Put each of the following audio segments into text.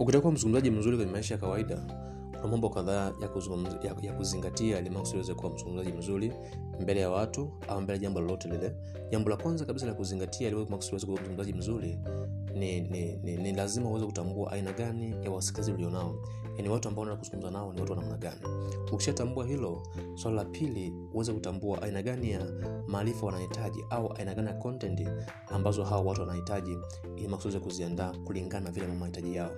ukitaka kuwa mzungumzaji mzuri kwenye maisha ya kawaida kuna mambo kadhaa ya, ya, ya kuzingatia ili kuwa mzungumzaji mzuri mbele ya watu au mbele ya jambo lolote lile. Jambo la kwanza kabisa la kuzingatia ili kuwa mzungumzaji mzuri ni, ni, ni, ni lazima uweze kutambua aina gani ya wasikilizaji ulionao. Yaani watu ambao kuzungumza nao ni watu wa namna gani? Ukishatambua hilo swala la pili uweze kutambua aina gani ya maarifa wanahitaji au aina gani ya content ambazo hao watu wanahitaji ili makusudi kuziandaa kulingana na vile mahitaji yao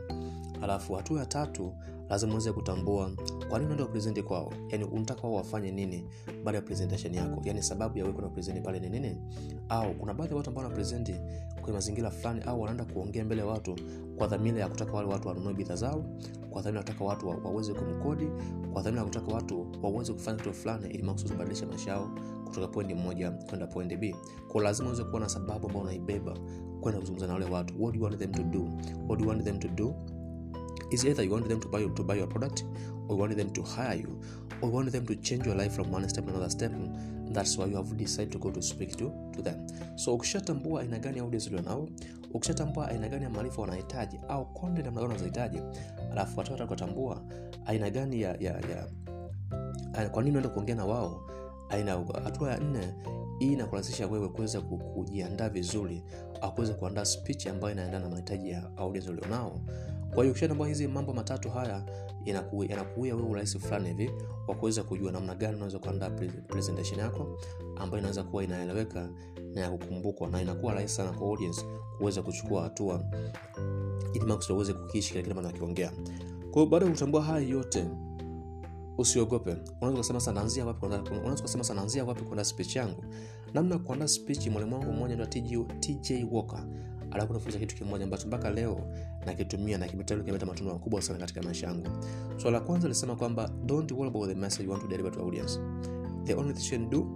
alafu hatua ya tatu lazima uweze kutambua kwa nini unaenda kupresenti kwao. Yani unataka wao wafanye nini baada ya presentation yako? Yani sababu ya wewe kupresenti pale ni nini? Au kuna baadhi ya watu ambao wanapresenti kwenye mazingira fulani au wanaenda kuongea mbele ya watu kwa dhamira ya kutaka wale watu wanunue bidhaa zao kwa dhamira ya kutaka watu wa- waweze kumkodi kwa dhamira ya kutaka watu waweze kufanya kitu fulani ili makusudi kubadilisha maisha yao kutoka pointi moja kwenda pointi b. Kwa lazima uweze kuwa na sababu ambao unaibeba kwenda kuzungumza na wale watu. What do you want them to do? What do you want them to do is either you want them to buy, to buy your product or you want them to hire you or you want them to change your life from one step to another step. That's why you have decided to go to speak to, to them. So ukishatambua aina gani ya audience ulionao ukishatambua aina gani ya maarifa wanahitaji au content namna gani wanazohitaji alafu watata kutambua aina gani ya, ya, ya kwa nini unaenda kuongea na wao aina hatua ya nne hii inakurahisisha wewe kuweza kujiandaa vizuri au kuweza kuandaa spichi ambayo inaendana na mahitaji ya audience ulionao kwa hiyo ukishatambua hizi mambo matatu haya yanakuia wewe urahisi fulani hivi wa kuweza kujua namna gani unaweza kuandaa presentation yako ambayo inaweza kuwa inaeleweka na ya kukumbukwa na inakuwa rahisi sana kwa audience kuweza kuchukua hatua ili waweze kukiishi kile kile ambacho nakiongea kwa hiyo baada ya kutambua haya yote usiogope. Unaweza kusema wapi kuandaa- speech yangu? Namna kuandaa speech mwalimu wangu mmoja ndo tj walker alikuwa anafunza kitu kimoja ambacho mpaka leo nakitumia na kimetenda kimeleta makubwa sana katika maisha yangu. Swala so, la kwanza alisema kwamba don't worry about the message you want to deliver to audience. The only thing you can do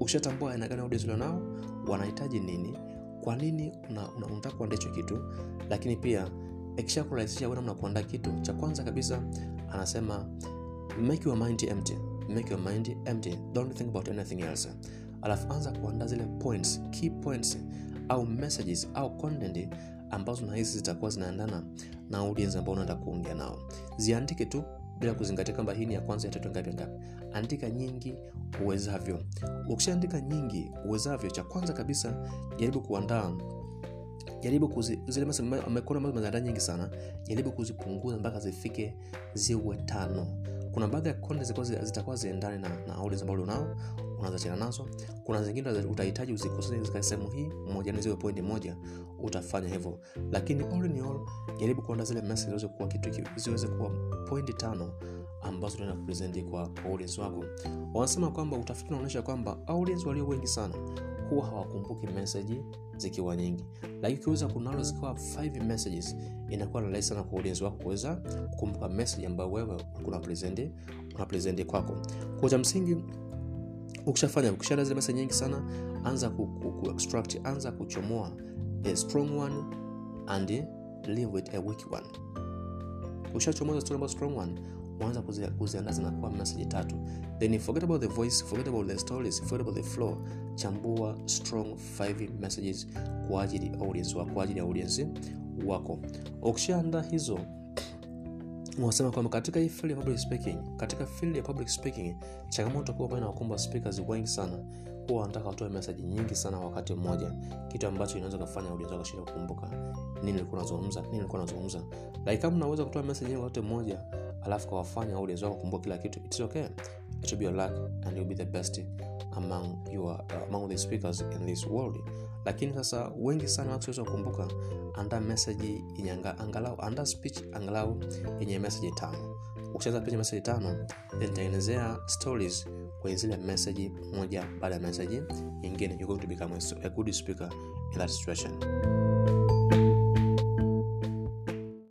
ushatambua aina gani audience ulionao wanahitaji nini kwa nini una- una- unataka kuandaa hicho kitu lakini pia ikisha kurahisisha wewe namna kuandaa kitu cha kwanza kabisa anasema make your mind empty make your mind empty don't think about anything else. Alafu anza kuandaa zile points key points au messages au content ambazo nahisi zitakuwa zinaendana na audience ambao unaenda kuongea nao. Ziandike tu bila kuzingatia kwamba hii ni ya kwanza ya tatu ngapi ngapi. Andika nyingi uwezavyo. Ukishaandika nyingi uwezavyo cha kwanza kabisa jaribu kuandaa jaribu kuzi, zile ambazo umeziandaa nyingi sana jaribu kuzipunguza mpaka zifike ziwe tano kuna baadhi ya content zitakuwa zi- ziendane na, na audience unao unazochana nazo. Kuna zingine utahitaji uzikusanye katika sehemu hii moja ni ziwe pointi moja utafanya hivyo. Lakini all in all jaribu kuanda zile message ziweze kuwa kitu ziweze kuwa pointi tano ambazo tunaenda kupresenti kwa, audience wako. Wanasema kwamba utafiti unaonyesha kwamba audience walio wengi sana huwa hawakumbuki meseji zikiwa nyingi. Lakini ukiweza kunalo zikiwa 5 messages inakuwa rahisi sana kwa audience wako kuweza kukumbuka message ambayo wewe una una kwako. Kwa cha msingi ukishafanya ukishaenda zile message nyingi sana anza ku, ku, ku extract anza kuchomoa a strong one and leave with a weak one ushachomoza story about strong one kuzi- kuziandaa zinakuwa message tatu. Then forget about the voice forget about the stories forget about the flow. Chambua strong 5 messages kwa ajili audience wako kwa ajili ya audience wako. Ukishaandaa hizo unasema kwamba katika hii field ya public speaking katika field ya public speaking changamoto kubwa ambayo inawakumba speakers wengi sana huwa wanataka watoe meseji nyingi sana wakati mmoja. Kitu ambacho inaweza kufanya audience wako shida kukumbuka. Nini nilikuwa nazungumza nini nilikuwa nazungumza like kama unaweza kutoa message nyingi wakati mmoja alafu kawafanya audience wako kukumbuka kila kitu it's okay it will be your luck and you'll be the best among your uh, among the speakers in this world. Lakini sasa wengi sana wakiweza kukumbuka anda meseji yenye angalau anda speech angalau yenye meseji tano. Ukicheza picha meseji tano then tengenezea stories kwenye zile meseji moja baada ya meseji nyingine. You're going to become a good speaker in that situation